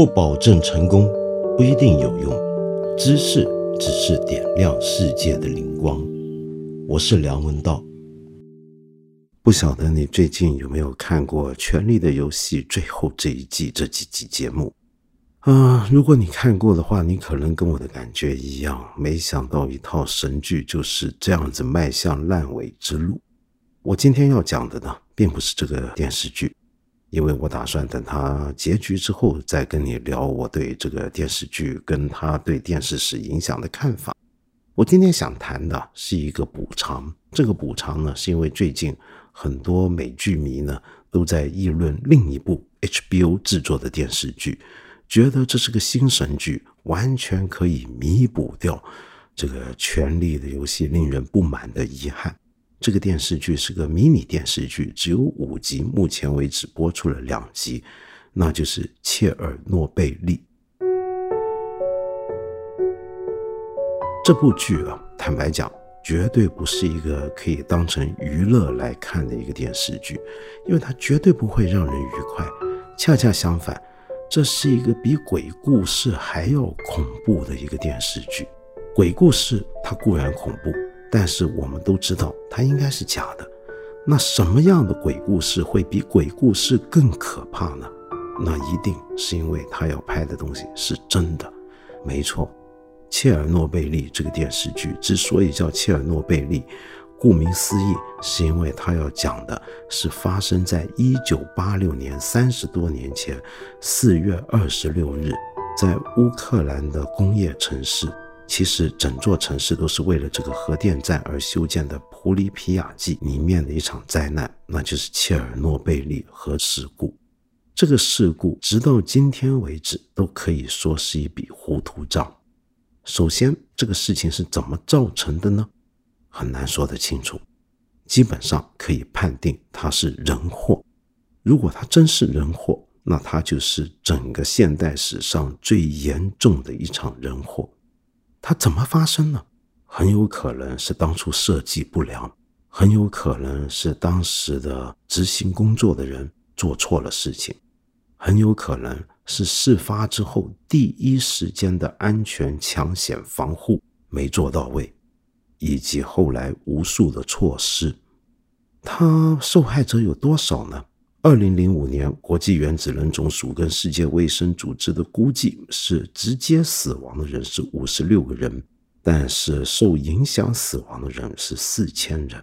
不保证成功，不一定有用。知识只是点亮世界的灵光。我是梁文道。不晓得你最近有没有看过《权力的游戏》最后这一季这几集节目？啊，如果你看过的话，你可能跟我的感觉一样，没想到一套神剧就是这样子迈向烂尾之路。我今天要讲的呢，并不是这个电视剧。因为我打算等它结局之后再跟你聊我对这个电视剧跟它对电视史影响的看法。我今天想谈的是一个补偿，这个补偿呢，是因为最近很多美剧迷呢都在议论另一部 HBO 制作的电视剧，觉得这是个新神剧，完全可以弥补掉这个《权力的游戏》令人不满的遗憾。这个电视剧是个迷你电视剧，只有五集，目前为止播出了两集，那就是《切尔诺贝利》这部剧啊。坦白讲，绝对不是一个可以当成娱乐来看的一个电视剧，因为它绝对不会让人愉快。恰恰相反，这是一个比鬼故事还要恐怖的一个电视剧。鬼故事它固然恐怖。但是我们都知道，它应该是假的。那什么样的鬼故事会比鬼故事更可怕呢？那一定是因为他要拍的东西是真的。没错，切尔诺贝利这个电视剧之所以叫切尔诺贝利，顾名思义，是因为它要讲的是发生在一九八六年三十多年前四月二十六日，在乌克兰的工业城市。其实整座城市都是为了这个核电站而修建的。普里皮亚季里面的一场灾难，那就是切尔诺贝利核事故。这个事故直到今天为止都可以说是一笔糊涂账。首先，这个事情是怎么造成的呢？很难说得清楚。基本上可以判定它是人祸。如果它真是人祸，那它就是整个现代史上最严重的一场人祸。它怎么发生呢？很有可能是当初设计不良，很有可能是当时的执行工作的人做错了事情，很有可能是事发之后第一时间的安全抢险防护没做到位，以及后来无数的措施。他受害者有多少呢？二零零五年，国际原子能总署跟世界卫生组织的估计是直接死亡的人是五十六个人，但是受影响死亡的人是四千人，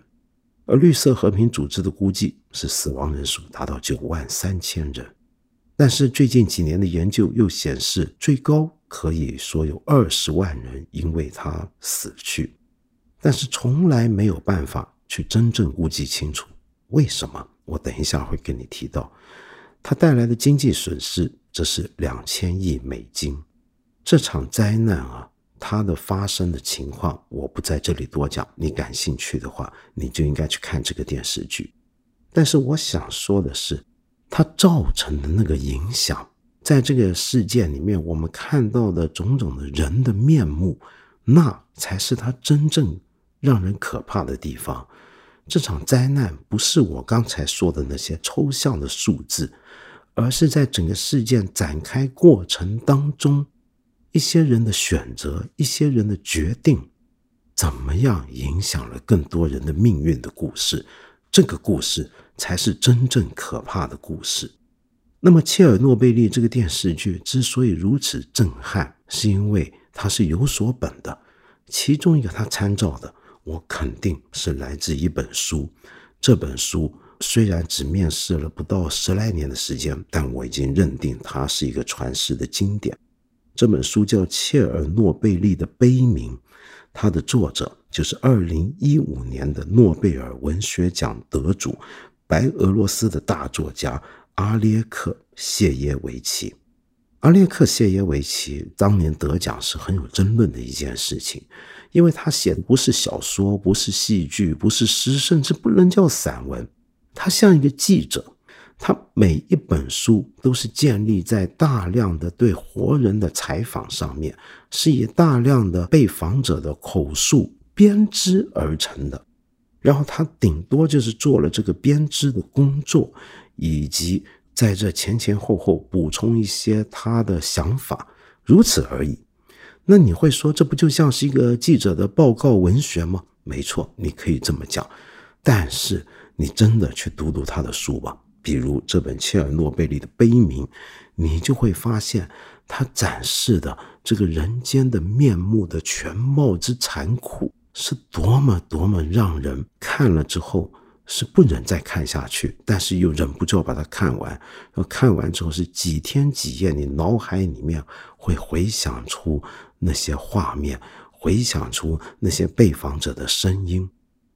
而绿色和平组织的估计是死亡人数达到九万三千人，但是最近几年的研究又显示，最高可以说有二十万人因为他死去，但是从来没有办法去真正估计清楚为什么。我等一下会跟你提到，它带来的经济损失则是两千亿美金。这场灾难啊，它的发生的情况我不在这里多讲。你感兴趣的话，你就应该去看这个电视剧。但是我想说的是，它造成的那个影响，在这个事件里面，我们看到的种种的人的面目，那才是它真正让人可怕的地方。这场灾难不是我刚才说的那些抽象的数字，而是在整个事件展开过程当中，一些人的选择、一些人的决定，怎么样影响了更多人的命运的故事。这个故事才是真正可怕的故事。那么，切尔诺贝利这个电视剧之所以如此震撼，是因为它是有所本的，其中一个它参照的。我肯定是来自一本书，这本书虽然只面世了不到十来年的时间，但我已经认定它是一个传世的经典。这本书叫《切尔诺贝利的悲鸣》，它的作者就是二零一五年的诺贝尔文学奖得主、白俄罗斯的大作家阿列克谢耶维奇。阿列克谢耶维奇当年得奖是很有争论的一件事情。因为他写的不是小说，不是戏剧，不是诗，甚至不能叫散文。他像一个记者，他每一本书都是建立在大量的对活人的采访上面，是以大量的被访者的口述编织而成的。然后他顶多就是做了这个编织的工作，以及在这前前后后补充一些他的想法，如此而已。那你会说，这不就像是一个记者的报告文学吗？没错，你可以这么讲。但是你真的去读读他的书吧，比如这本切尔诺贝利的悲鸣，你就会发现他展示的这个人间的面目的全貌之残酷，是多么多么让人看了之后是不忍再看下去，但是又忍不住要把它看完。看完之后是几天几夜，你脑海里面会回想出。那些画面，回想出那些被访者的声音。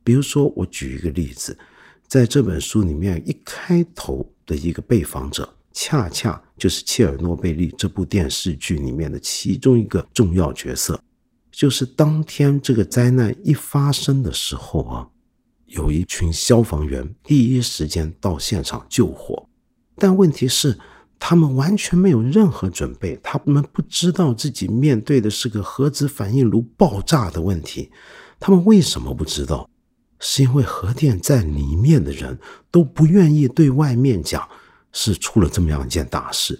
比如说，我举一个例子，在这本书里面一开头的一个被访者，恰恰就是切尔诺贝利这部电视剧里面的其中一个重要角色。就是当天这个灾难一发生的时候啊，有一群消防员第一时间到现场救火，但问题是。他们完全没有任何准备，他们不知道自己面对的是个核子反应炉爆炸的问题。他们为什么不知道？是因为核电站里面的人都不愿意对外面讲，是出了这么样一件大事。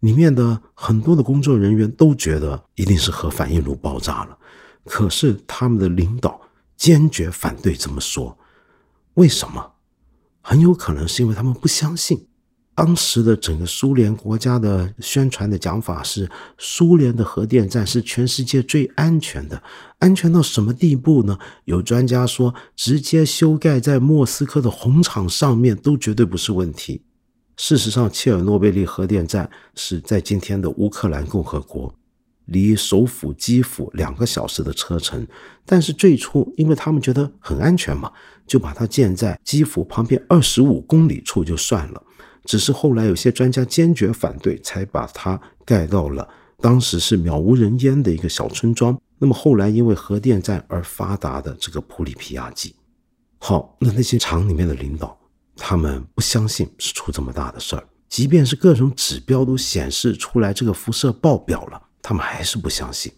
里面的很多的工作人员都觉得一定是核反应炉爆炸了，可是他们的领导坚决反对这么说。为什么？很有可能是因为他们不相信。当时的整个苏联国家的宣传的讲法是，苏联的核电站是全世界最安全的，安全到什么地步呢？有专家说，直接修盖在莫斯科的红场上面都绝对不是问题。事实上，切尔诺贝利核电站是在今天的乌克兰共和国，离首府基辅两个小时的车程。但是最初，因为他们觉得很安全嘛，就把它建在基辅旁边二十五公里处就算了。只是后来有些专家坚决反对，才把它盖到了当时是渺无人烟的一个小村庄。那么后来因为核电站而发达的这个普里皮亚季，好，那那些厂里面的领导，他们不相信是出这么大的事儿，即便是各种指标都显示出来这个辐射爆表了，他们还是不相信。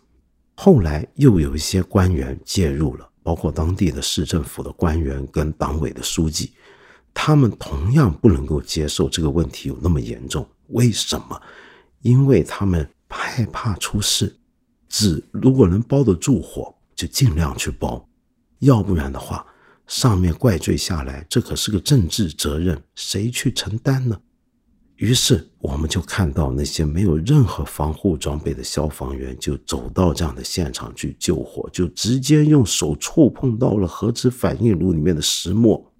后来又有一些官员介入了，包括当地的市政府的官员跟党委的书记。他们同样不能够接受这个问题有那么严重，为什么？因为他们害怕出事，纸如果能包得住火，就尽量去包，要不然的话，上面怪罪下来，这可是个政治责任，谁去承担呢？于是我们就看到那些没有任何防护装备的消防员就走到这样的现场去救火，就直接用手触碰到了核子反应炉里面的石墨。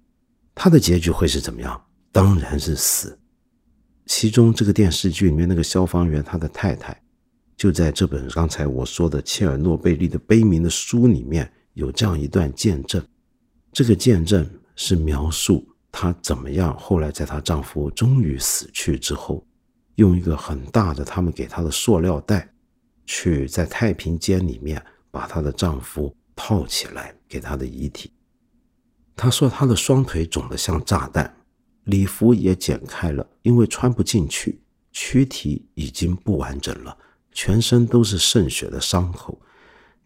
他的结局会是怎么样？当然是死。其中这个电视剧里面那个消防员，他的太太，就在这本刚才我说的切尔诺贝利的悲鸣的书里面有这样一段见证。这个见证是描述她怎么样后来在她丈夫终于死去之后，用一个很大的他们给她的塑料袋，去在太平间里面把她的丈夫套起来，给她的遗体。她说：“她的双腿肿得像炸弹，礼服也剪开了，因为穿不进去。躯体已经不完整了，全身都是渗血的伤口。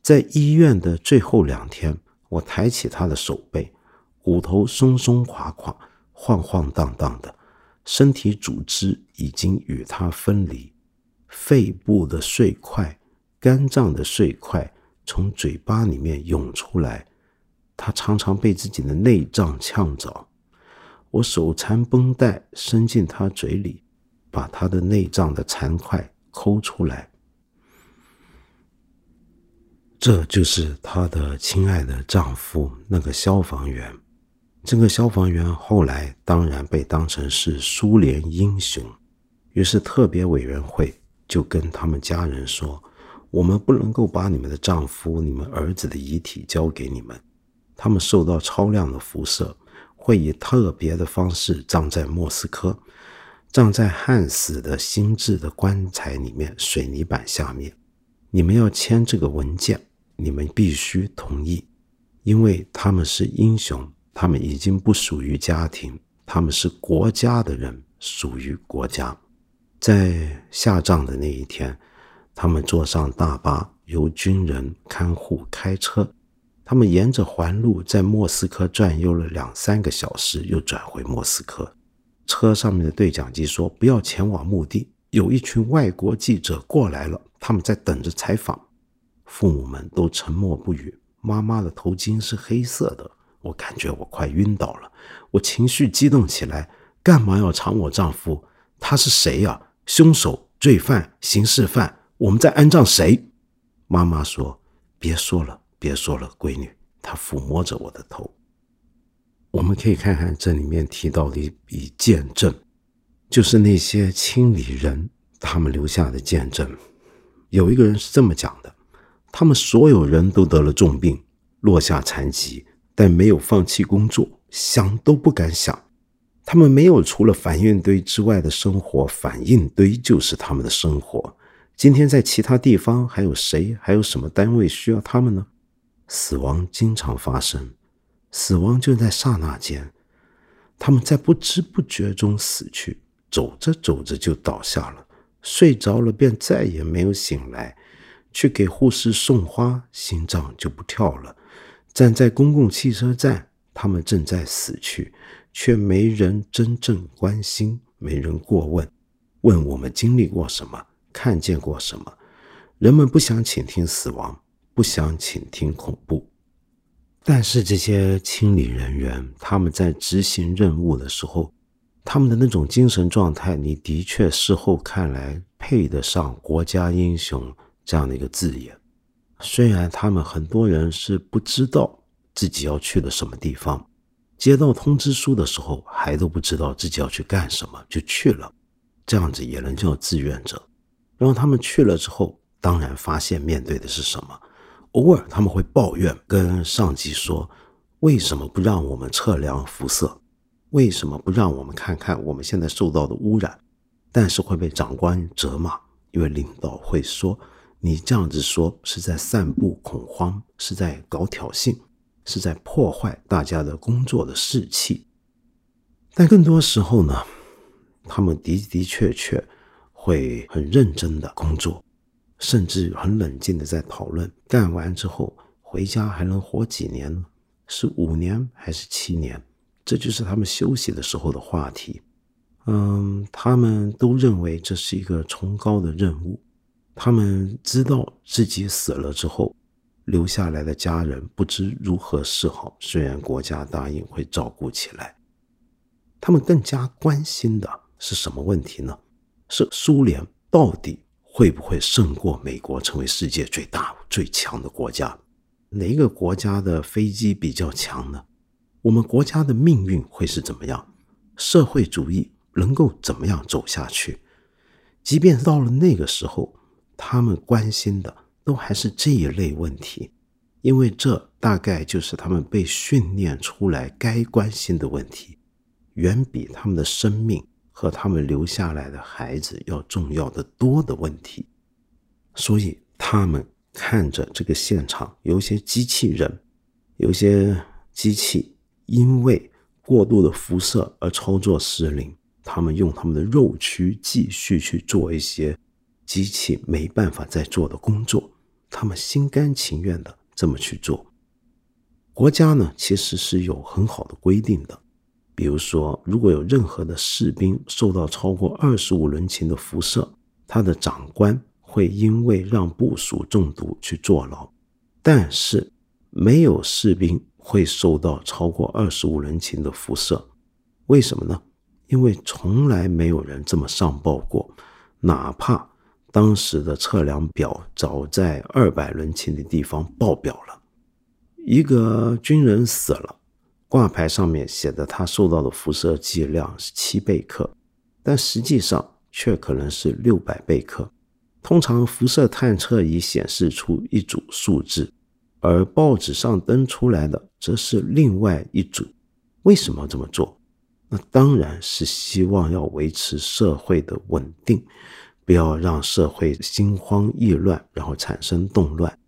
在医院的最后两天，我抬起她的手背，骨头松松垮垮，晃晃荡荡的，身体组织已经与她分离。肺部的碎块、肝脏的碎块从嘴巴里面涌出来。”他常常被自己的内脏呛着，我手缠绷带伸进他嘴里，把他的内脏的残块抠出来。这就是他的亲爱的丈夫，那个消防员。这个消防员后来当然被当成是苏联英雄，于是特别委员会就跟他们家人说：“我们不能够把你们的丈夫、你们儿子的遗体交给你们。”他们受到超量的辐射，会以特别的方式葬在莫斯科，葬在焊死的心智的棺材里面，水泥板下面。你们要签这个文件，你们必须同意，因为他们是英雄，他们已经不属于家庭，他们是国家的人，属于国家。在下葬的那一天，他们坐上大巴，由军人看护开车。他们沿着环路在莫斯科转悠了两三个小时，又转回莫斯科。车上面的对讲机说不要前往墓地，有一群外国记者过来了，他们在等着采访。父母们都沉默不语。妈妈的头巾是黑色的，我感觉我快晕倒了。我情绪激动起来，干嘛要藏我丈夫？他是谁呀？凶手、罪犯、刑事犯？我们在安葬谁？妈妈说：“别说了，别说了，闺女。”她抚摸着我的头。我们可以看看这里面提到的一笔见证，就是那些清理人他们留下的见证。有一个人是这么讲的：他们所有人都得了重病，落下残疾，但没有放弃工作，想都不敢想。他们没有除了反应堆之外的生活，反应堆就是他们的生活。今天在其他地方还有谁？还有什么单位需要他们呢？死亡经常发生。死亡就在刹那间，他们在不知不觉中死去，走着走着就倒下了，睡着了便再也没有醒来。去给护士送花，心脏就不跳了。站在公共汽车站，他们正在死去，却没人真正关心，没人过问，问我们经历过什么，看见过什么。人们不想倾听死亡，不想倾听恐怖。但是这些清理人员，他们在执行任务的时候，他们的那种精神状态，你的确事后看来配得上“国家英雄”这样的一个字眼。虽然他们很多人是不知道自己要去的什么地方，接到通知书的时候还都不知道自己要去干什么就去了，这样子也能叫志愿者。然后他们去了之后，当然发现面对的是什么。偶尔他们会抱怨，跟上级说：“为什么不让我们测量辐射？为什么不让我们看看我们现在受到的污染？”但是会被长官责骂，因为领导会说：“你这样子说是在散布恐慌，是在搞挑衅，是在破坏大家的工作的士气。”但更多时候呢，他们的的确确会很认真的工作。甚至很冷静的在讨论，干完之后回家还能活几年呢？是五年还是七年？这就是他们休息的时候的话题。嗯，他们都认为这是一个崇高的任务。他们知道自己死了之后，留下来的家人不知如何是好。虽然国家答应会照顾起来，他们更加关心的是什么问题呢？是苏联到底？会不会胜过美国，成为世界最大最强的国家？哪一个国家的飞机比较强呢？我们国家的命运会是怎么样？社会主义能够怎么样走下去？即便到了那个时候，他们关心的都还是这一类问题，因为这大概就是他们被训练出来该关心的问题，远比他们的生命。和他们留下来的孩子要重要的多的问题，所以他们看着这个现场，有些机器人，有些机器因为过度的辐射而操作失灵，他们用他们的肉躯继续去做一些机器没办法再做的工作，他们心甘情愿的这么去做。国家呢，其实是有很好的规定的。比如说，如果有任何的士兵受到超过二十五伦琴的辐射，他的长官会因为让部属中毒去坐牢。但是，没有士兵会受到超过二十五伦琴的辐射，为什么呢？因为从来没有人这么上报过，哪怕当时的测量表早在二百伦琴的地方爆表了，一个军人死了。挂牌上面写的，他受到的辐射剂量是七贝克，但实际上却可能是六百贝克。通常辐射探测仪显示出一组数字，而报纸上登出来的则是另外一组。为什么这么做？那当然是希望要维持社会的稳定，不要让社会心慌意乱，然后产生动乱。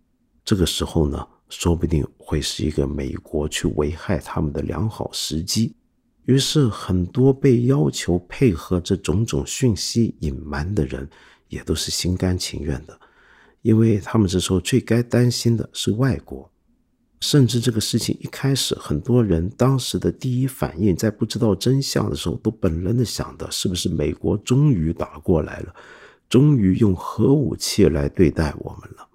这个时候呢？说不定会是一个美国去危害他们的良好时机，于是很多被要求配合这种种讯息隐瞒的人，也都是心甘情愿的，因为他们这时候最该担心的是外国，甚至这个事情一开始，很多人当时的第一反应，在不知道真相的时候，都本能的想的是不是美国终于打过来了，终于用核武器来对待我们了。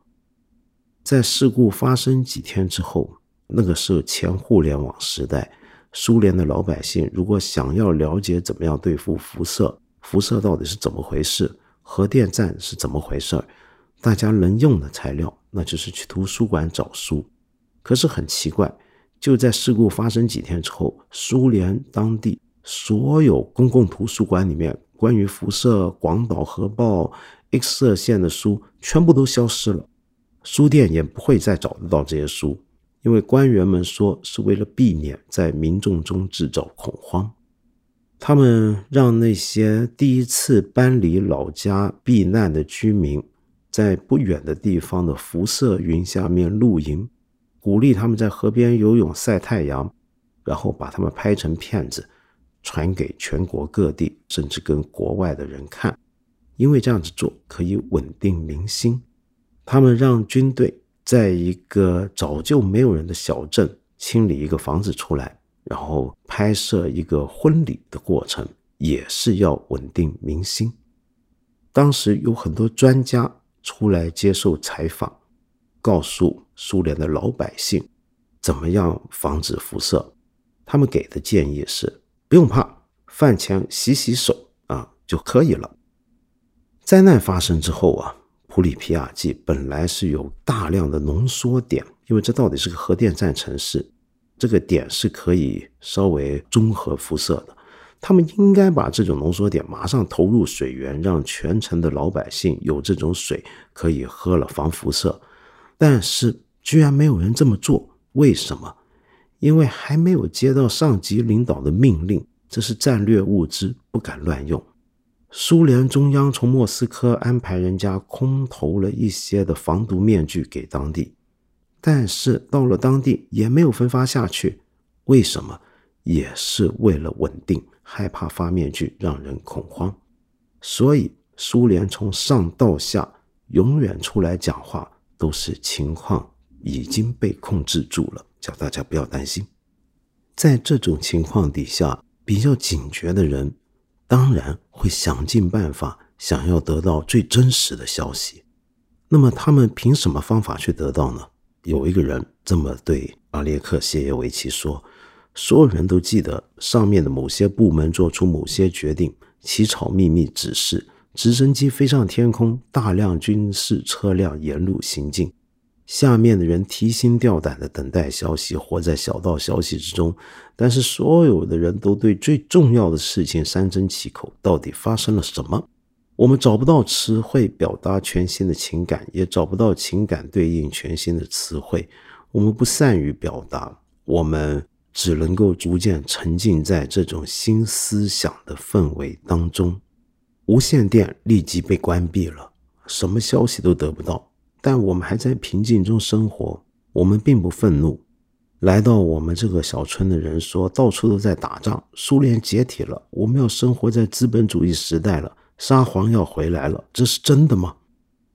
在事故发生几天之后，那个时候前互联网时代，苏联的老百姓如果想要了解怎么样对付辐射，辐射到底是怎么回事，核电站是怎么回事，大家能用的材料，那就是去图书馆找书。可是很奇怪，就在事故发生几天之后，苏联当地所有公共图书馆里面关于辐射、广岛核爆、X 射线的书全部都消失了，书店也不会再找得到这些书，因为官员们说是为了避免在民众中制造恐慌，他们让那些第一次搬离老家避难的居民，在不远的地方的辐射云下面露营。鼓励他们在河边游泳、晒太阳，然后把他们拍成片子，传给全国各地，甚至跟国外的人看，因为这样子做可以稳定民心。他们让军队在一个早就没有人的小镇清理一个房子出来，然后拍摄一个婚礼的过程，也是要稳定民心。当时有很多专家出来接受采访。告诉苏联的老百姓怎么样防止辐射，他们给的建议是：不用怕，饭前洗洗手啊就可以了。灾难发生之后啊，普里皮亚季本来是有大量的浓缩点，因为这到底是个核电站城市，这个点是可以稍微中和辐射的。他们应该把这种浓缩点马上投入水源，让全城的老百姓有这种水可以喝了，防辐射。但是居然没有人这么做，为什么？因为还没有接到上级领导的命令，这是战略物资，不敢乱用。苏联中央从莫斯科安排人家空投了一些的防毒面具给当地，但是到了当地也没有分发下去，为什么？也是为了稳定，害怕发面具让人恐慌，所以苏联从上到下永远出来讲话。都是情况已经被控制住了，叫大家不要担心。在这种情况底下，比较警觉的人当然会想尽办法，想要得到最真实的消息。那么他们凭什么方法去得到呢？有一个人这么对阿列克谢耶维奇说：“所有人都记得上面的某些部门做出某些决定，起草秘密指示。”直升机飞上天空，大量军事车辆沿路行进。下面的人提心吊胆的等待消息，活在小道消息之中。但是所有的人都对最重要的事情三缄其口：到底发生了什么？我们找不到词汇表达全新的情感，也找不到情感对应全新的词汇。我们不善于表达，我们只能够逐渐沉浸在这种新思想的氛围当中。无线电立即被关闭了，什么消息都得不到。但我们还在平静中生活，我们并不愤怒。来到我们这个小村的人说，到处都在打仗，苏联解体了，我们要生活在资本主义时代了，沙皇要回来了，这是真的吗？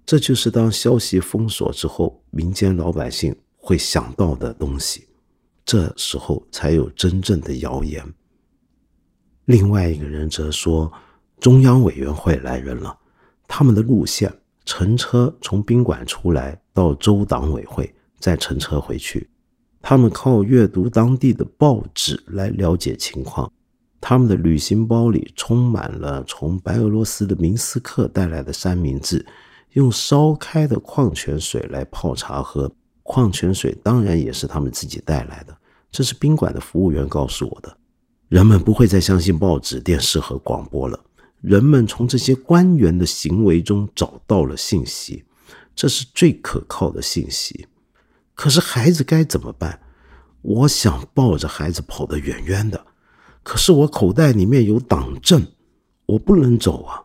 这就是当消息封锁之后，民间老百姓会想到的东西。这时候才有真正的谣言。另外一个人则说。中央委员会来人了，他们的路线乘车从宾馆出来到州党委会，再乘车回去。他们靠阅读当地的报纸来了解情况。他们的旅行包里充满了从白俄罗斯的明斯克带来的三明治，用烧开的矿泉水来泡茶喝。矿泉水当然也是他们自己带来的。这是宾馆的服务员告诉我的。人们不会再相信报纸、电视和广播了。人们从这些官员的行为中找到了信息，这是最可靠的信息。可是孩子该怎么办？我想抱着孩子跑得远远的，可是我口袋里面有党证，我不能走啊。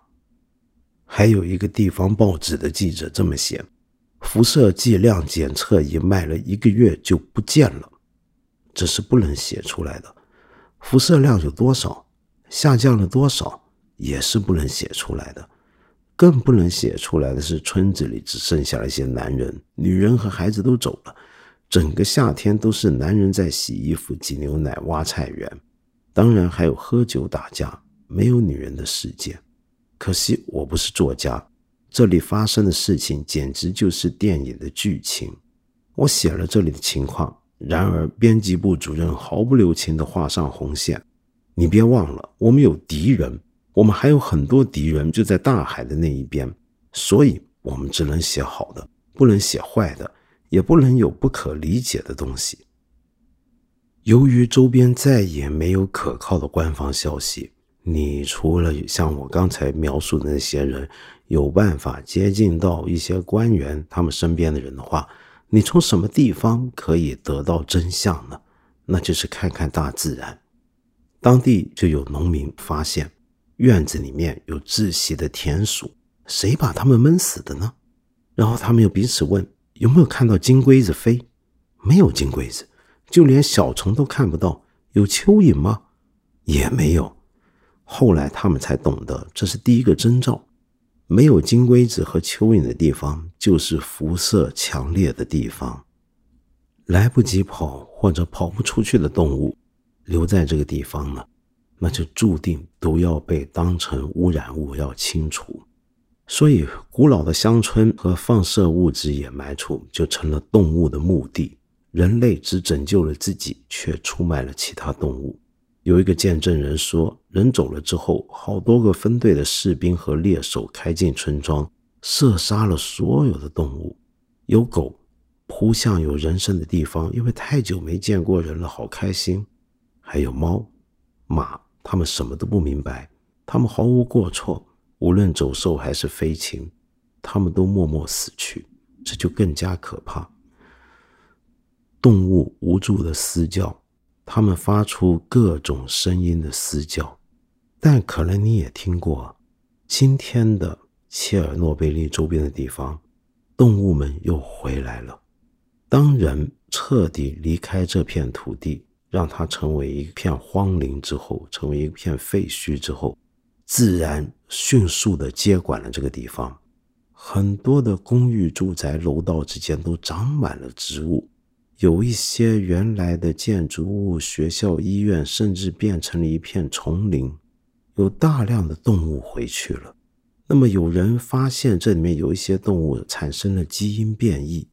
还有一个地方报纸的记者这么写：辐射剂量检测仪卖了一个月就不见了，这是不能写出来的。辐射量有多少？下降了多少？也是不能写出来的，更不能写出来的是村子里只剩下了一些男人、女人和孩子都走了，整个夏天都是男人在洗衣服、挤牛奶、挖菜园，当然还有喝酒打架，没有女人的世界。可惜我不是作家，这里发生的事情简直就是电影的剧情。我写了这里的情况，然而编辑部主任毫不留情地画上红线。你别忘了，我们有敌人，我们还有很多敌人就在大海的那一边，所以我们只能写好的，不能写坏的，也不能有不可理解的东西。由于周边再也没有可靠的官方消息。你除了像我刚才描述的那些人有办法接近到一些官员他们身边的人的话，你从什么地方可以得到真相呢？那就是看看大自然。当地就有农民发现院子里面有窒息的田鼠，谁把它们闷死的呢？然后他们又彼此问有没有看到金龟子飞？没有金龟子，就连小虫都看不到。有蚯蚓吗？也没有。后来他们才懂得，这是第一个征兆。没有金龟子和蚯蚓的地方，就是辐射强烈的地方。来不及跑或者跑不出去的动物，留在这个地方呢，那就注定都要被当成污染物要清除。所以，古老的乡村和放射物质掩埋处就成了动物的墓地。人类只拯救了自己，却出卖了其他动物。有一个见证人说，人走了之后，好多个分队的士兵和猎手开进村庄，射杀了所有的动物。有狗扑向有人声的地方，因为太久没见过人了，好开心。还有猫、马，他们什么都不明白，他们毫无过错。无论走兽还是飞禽，他们都默默死去，这就更加可怕。动物无助的嘶叫。他们发出各种声音的嘶叫，但可能你也听过，今天的切尔诺贝利周边的地方，动物们又回来了。当人彻底离开这片土地，让它成为一片荒林之后，成为一片废墟之后，自然迅速的接管了这个地方。很多的公寓、住宅、楼道之间都长满了植物。有一些原来的建筑物、学校、医院，甚至变成了一片丛林，有大量的动物回去了。那么有人发现这里面有一些动物产生了基因变异。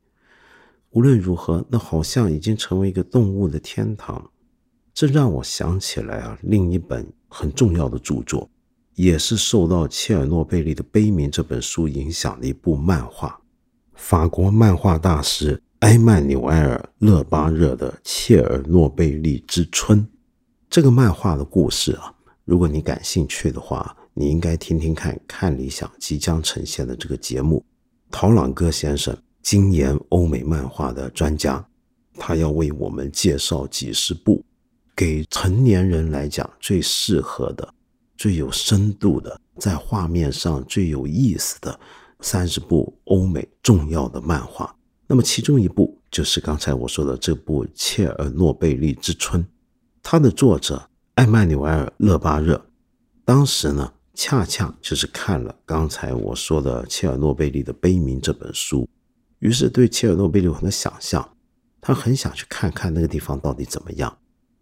无论如何，那好像已经成为一个动物的天堂。这让我想起来啊，另一本很重要的著作，也是受到切尔诺贝利的悲鸣这本书影响的一部漫画，法国漫画大师。埃曼纽埃尔·勒巴热的《切尔诺贝利之春》这个漫画的故事啊，如果你感兴趣的话，你应该听听看。看理想即将呈现的这个节目，陶朗戈先生，精研欧美漫画的专家，他要为我们介绍几十部给成年人来讲最适合的、最有深度的，在画面上最有意思的三十部欧美重要的漫画。那么其中一部就是刚才我说的这部《切尔诺贝利之春》，它的作者艾曼纽埃尔·勒巴热，当时呢恰恰就是看了刚才我说的《切尔诺贝利的悲鸣》这本书，于是对切尔诺贝利有很多想象，他很想去看看那个地方到底怎么样。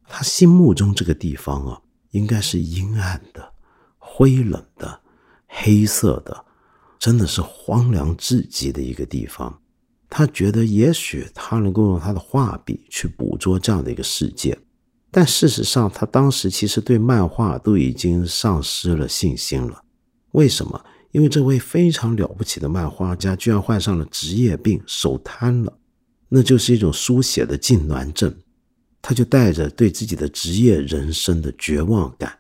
他心目中这个地方啊，应该是阴暗的、灰冷的、黑色的，真的是荒凉至极的一个地方。他觉得，也许他能够用他的画笔去捕捉这样的一个世界，但事实上，他当时其实对漫画都已经丧失了信心了。为什么？因为这位非常了不起的漫画家居然患上了职业病，手瘫了，那就是一种书写的痉挛症。他就带着对自己的职业人生的绝望感，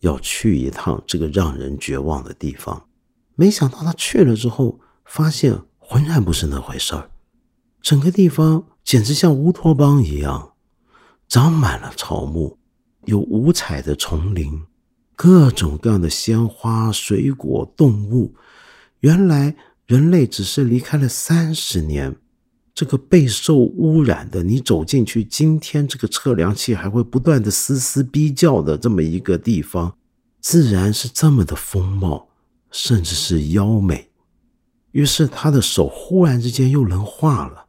要去一趟这个让人绝望的地方。没想到他去了之后，发现。浑然不是那回事儿，整个地方简直像乌托邦一样，长满了草木，有五彩的丛林，各种各样的鲜花、水果、动物。原来人类只是离开了三十年，这个备受污染的，你走进去，今天这个测量器还会不断的嘶嘶逼叫的这么一个地方，自然是这么的风貌，甚至是妖美。于是他的手忽然之间又能画了，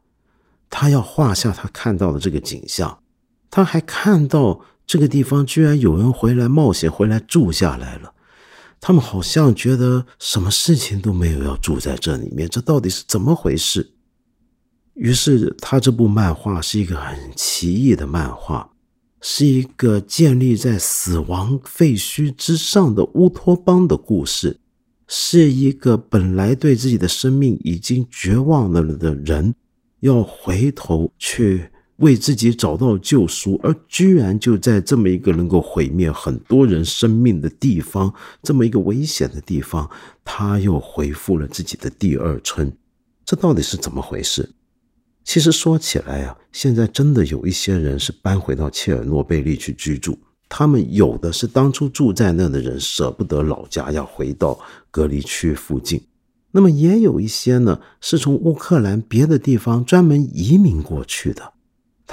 他要画下他看到的这个景象，他还看到这个地方居然有人回来冒险回来住下来了。他们好像觉得什么事情都没有要住在这里面，这到底是怎么回事？于是他这部漫画是一个很奇异的漫画，是一个建立在死亡废墟之上的乌托邦的故事，是一个本来对自己的生命已经绝望了的人，要回头去。为自己找到救赎，而居然就在这么一个能够毁灭很多人生命的地方，这么一个危险的地方，他又恢复了自己的第二春。这到底是怎么回事？其实说起来啊，现在真的有一些人是搬回到切尔诺贝利去居住，他们有的是当初住在那的人舍不得老家，要回到隔离区附近；那么也有一些呢，是从乌克兰别的地方专门移民过去的。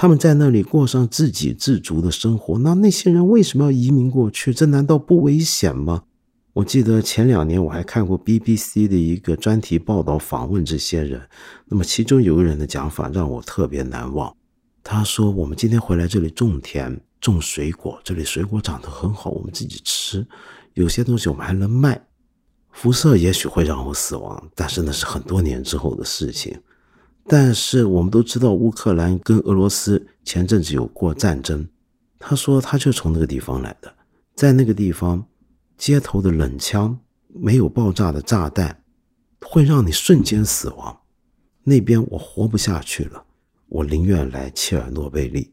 他们在那里过上自给自足的生活，那那些人为什么要移民过去？这难道不危险吗？我记得前两年我还看过 BBC 的一个专题报道，访问这些人。那么其中有个人的讲法让我特别难忘。他说：“我们今天回来这里种田、种水果，这里水果长得很好，我们自己吃。有些东西我们还能卖。辐射也许会让我死亡，但是那是很多年之后的事情。”但是我们都知道，乌克兰跟俄罗斯前阵子有过战争。他说，他就从那个地方来的，在那个地方，街头的冷枪没有爆炸的炸弹，会让你瞬间死亡。那边我活不下去了，我宁愿来切尔诺贝利。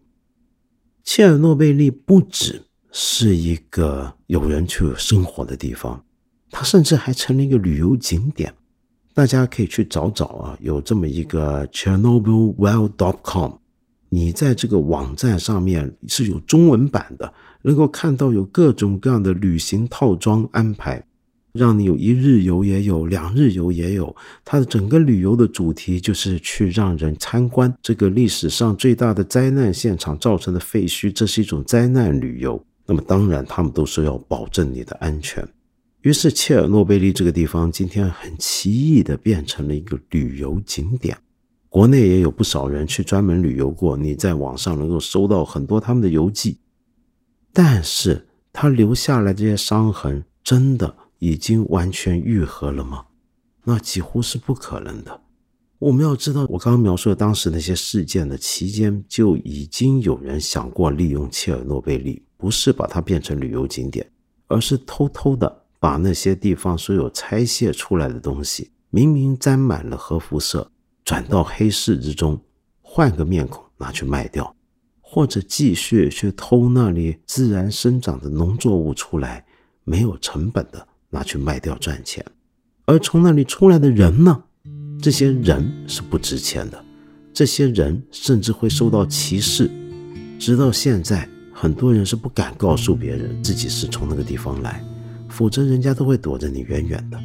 切尔诺贝利不只是一个有人去生活的地方，它甚至还成了一个旅游景点。大家可以去找找啊，有这么一个 ChernobylWell.com，你在这个网站上面是有中文版的，能够看到有各种各样的旅行套装安排，让你有一日游也有，两日游也有。它的整个旅游的主题就是去让人参观这个历史上最大的灾难现场造成的废墟，这是一种灾难旅游。那么当然，他们都是要保证你的安全。于是，切尔诺贝利这个地方今天很奇异的变成了一个旅游景点。国内也有不少人去专门旅游过，你在网上能够搜到很多他们的游记。但是，他留下来这些伤痕，真的已经完全愈合了吗？那几乎是不可能的。我们要知道，我刚刚描述的当时那些事件的期间，就已经有人想过利用切尔诺贝利，不是把它变成旅游景点，而是偷偷的。把那些地方所有拆卸出来的东西，明明沾满了核辐射，转到黑市之中，换个面孔拿去卖掉，或者继续去偷那里自然生长的农作物出来，没有成本的拿去卖掉赚钱。而从那里出来的人呢？这些人是不值钱的，这些人甚至会受到歧视。直到现在，很多人是不敢告诉别人自己是从那个地方来。否则，人家都会躲着你远远的。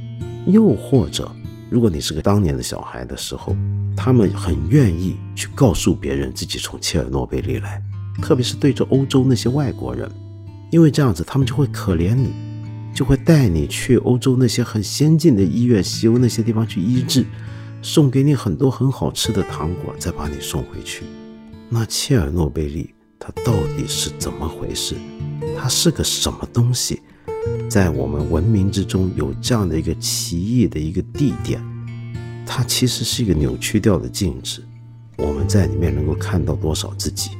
又或者，如果你是个当年的小孩的时候，他们很愿意去告诉别人自己从切尔诺贝利来，特别是对着欧洲那些外国人，因为这样子他们就会可怜你，就会带你去欧洲那些很先进的医院、西欧那些地方去医治，送给你很多很好吃的糖果，再把你送回去。那切尔诺贝利它到底是怎么回事？它是个什么东西？在我们文明之中有这样的一个奇异的一个地点，它其实是一个扭曲掉的镜子。我们在里面能够看到多少自己？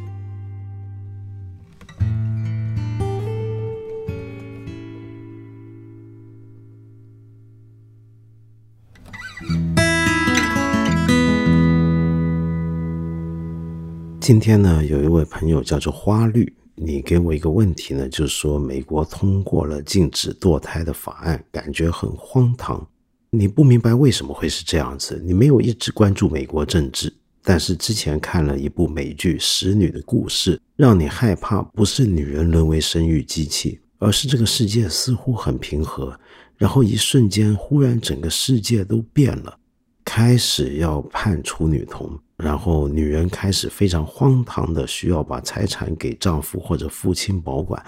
今天呢，有一位朋友叫做花绿。你给我一个问题呢，就是说美国通过了禁止堕胎的法案，感觉很荒唐。你不明白为什么会是这样子？你没有一直关注美国政治，但是之前看了一部美剧《使女的故事》，让你害怕不是女人沦为生育机器，而是这个世界似乎很平和，然后一瞬间忽然整个世界都变了，开始要判处女童。然后，女人开始非常荒唐的需要把财产给丈夫或者父亲保管，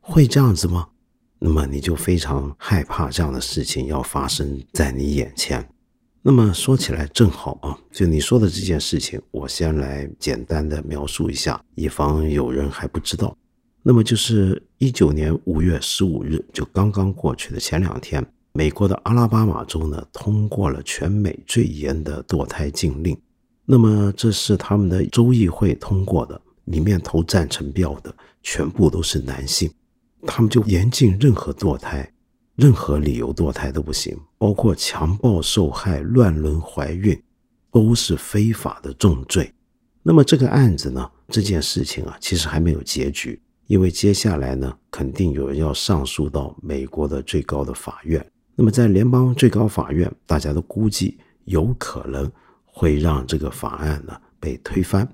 会这样子吗？那么你就非常害怕这样的事情要发生在你眼前。那么说起来正好啊，就你说的这件事情，我先来简单的描述一下，以防有人还不知道。那么就是一九年五月十五日，就刚刚过去的前两天，美国的阿拉巴马州呢通过了全美最严的堕胎禁令。那么这是他们的州议会通过的，里面投赞成票的全部都是男性，他们就严禁任何堕胎。任何理由堕胎都不行，包括强暴受害、乱伦怀孕，都是非法的重罪。那么这个案子呢？这件事情啊，其实还没有结局，因为接下来呢，肯定有人要上诉到美国的最高的法院。那么在联邦最高法院，大家都估计有可能会让这个法案呢被推翻，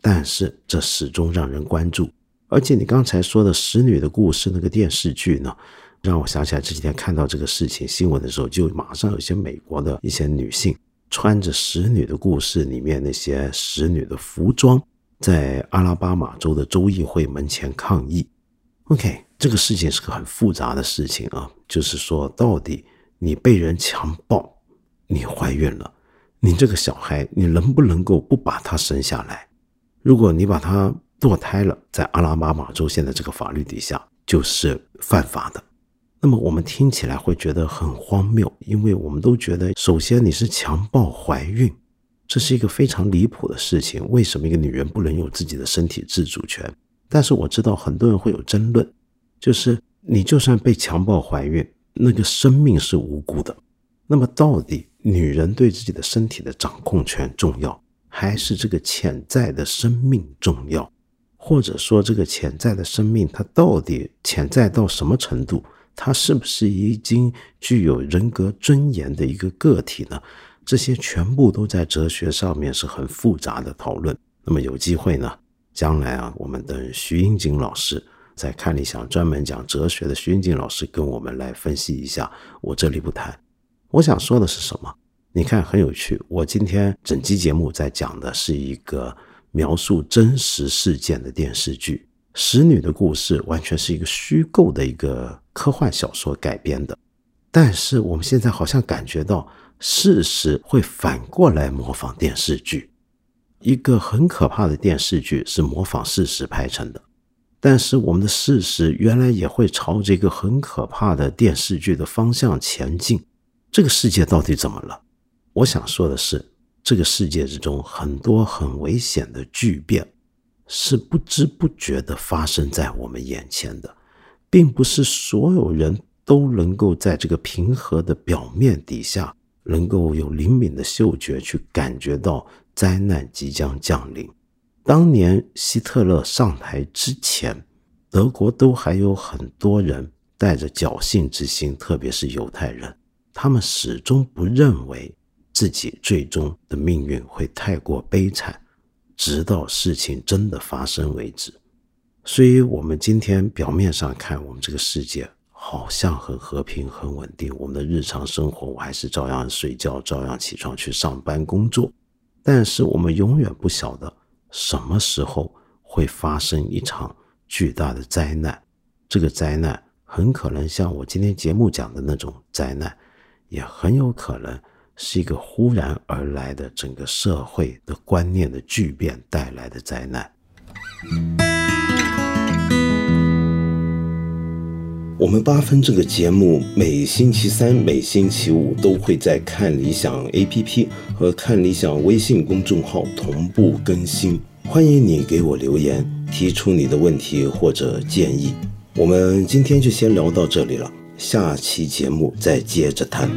但是这始终让人关注。而且你刚才说的《使女的故事》那个电视剧呢？让我想起来这几天看到这个事情新闻的时候，就马上有些美国的一些女性穿着《使女的故事》里面那些使女的服装，在阿拉巴马州的州议会门前抗议。OK，这个事情是个很复杂的事情啊，就是说到底你被人强暴，你怀孕了，你这个小孩你能不能够不把他生下来？如果你把他堕胎了，在阿拉巴马州现在这个法律底下就是犯法的。那么我们听起来会觉得很荒谬，因为我们都觉得，首先你是强暴怀孕，这是一个非常离谱的事情。为什么一个女人不能有自己的身体自主权？但是我知道很多人会有争论，就是你就算被强暴怀孕，那个生命是无辜的。那么到底女人对自己的身体的掌控权重要，还是这个潜在的生命重要？或者说这个潜在的生命它到底潜在到什么程度？它是不是已经具有人格尊严的一个个体呢？这些全部都在哲学上面是很复杂的讨论。那么有机会呢，将来啊，我们等徐英锦老师在看理想专门讲哲学的徐英锦老师跟我们来分析一下。我这里不谈。我想说的是什么？你看很有趣。我今天整期节目在讲的是一个描述真实事件的电视剧。使女的故事完全是一个虚构的一个科幻小说改编的，但是我们现在好像感觉到事实会反过来模仿电视剧。一个很可怕的电视剧是模仿事实拍成的，但是我们的事实原来也会朝着一个很可怕的电视剧的方向前进。这个世界到底怎么了？我想说的是，这个世界之中很多很危险的巨变。是不知不觉的发生在我们眼前的，并不是所有人都能够在这个平和的表面底下，能够有灵敏的嗅觉去感觉到灾难即将降临。当年希特勒上台之前，德国都还有很多人带着侥幸之心，特别是犹太人，他们始终不认为自己最终的命运会太过悲惨。直到事情真的发生为止，所以，我们今天表面上看，我们这个世界好像很和平、很稳定，我们的日常生活，我还是照样睡觉，照样起床去上班工作。但是，我们永远不晓得什么时候会发生一场巨大的灾难。这个灾难很可能像我今天节目讲的那种灾难，也很有可能。是一个忽然而来的整个社会的观念的巨变带来的灾难。我们八分这个节目每星期三、每星期五都会在看理想 APP 和看理想微信公众号同步更新，欢迎你给我留言，提出你的问题或者建议。我们今天就先聊到这里了，下期节目再接着谈。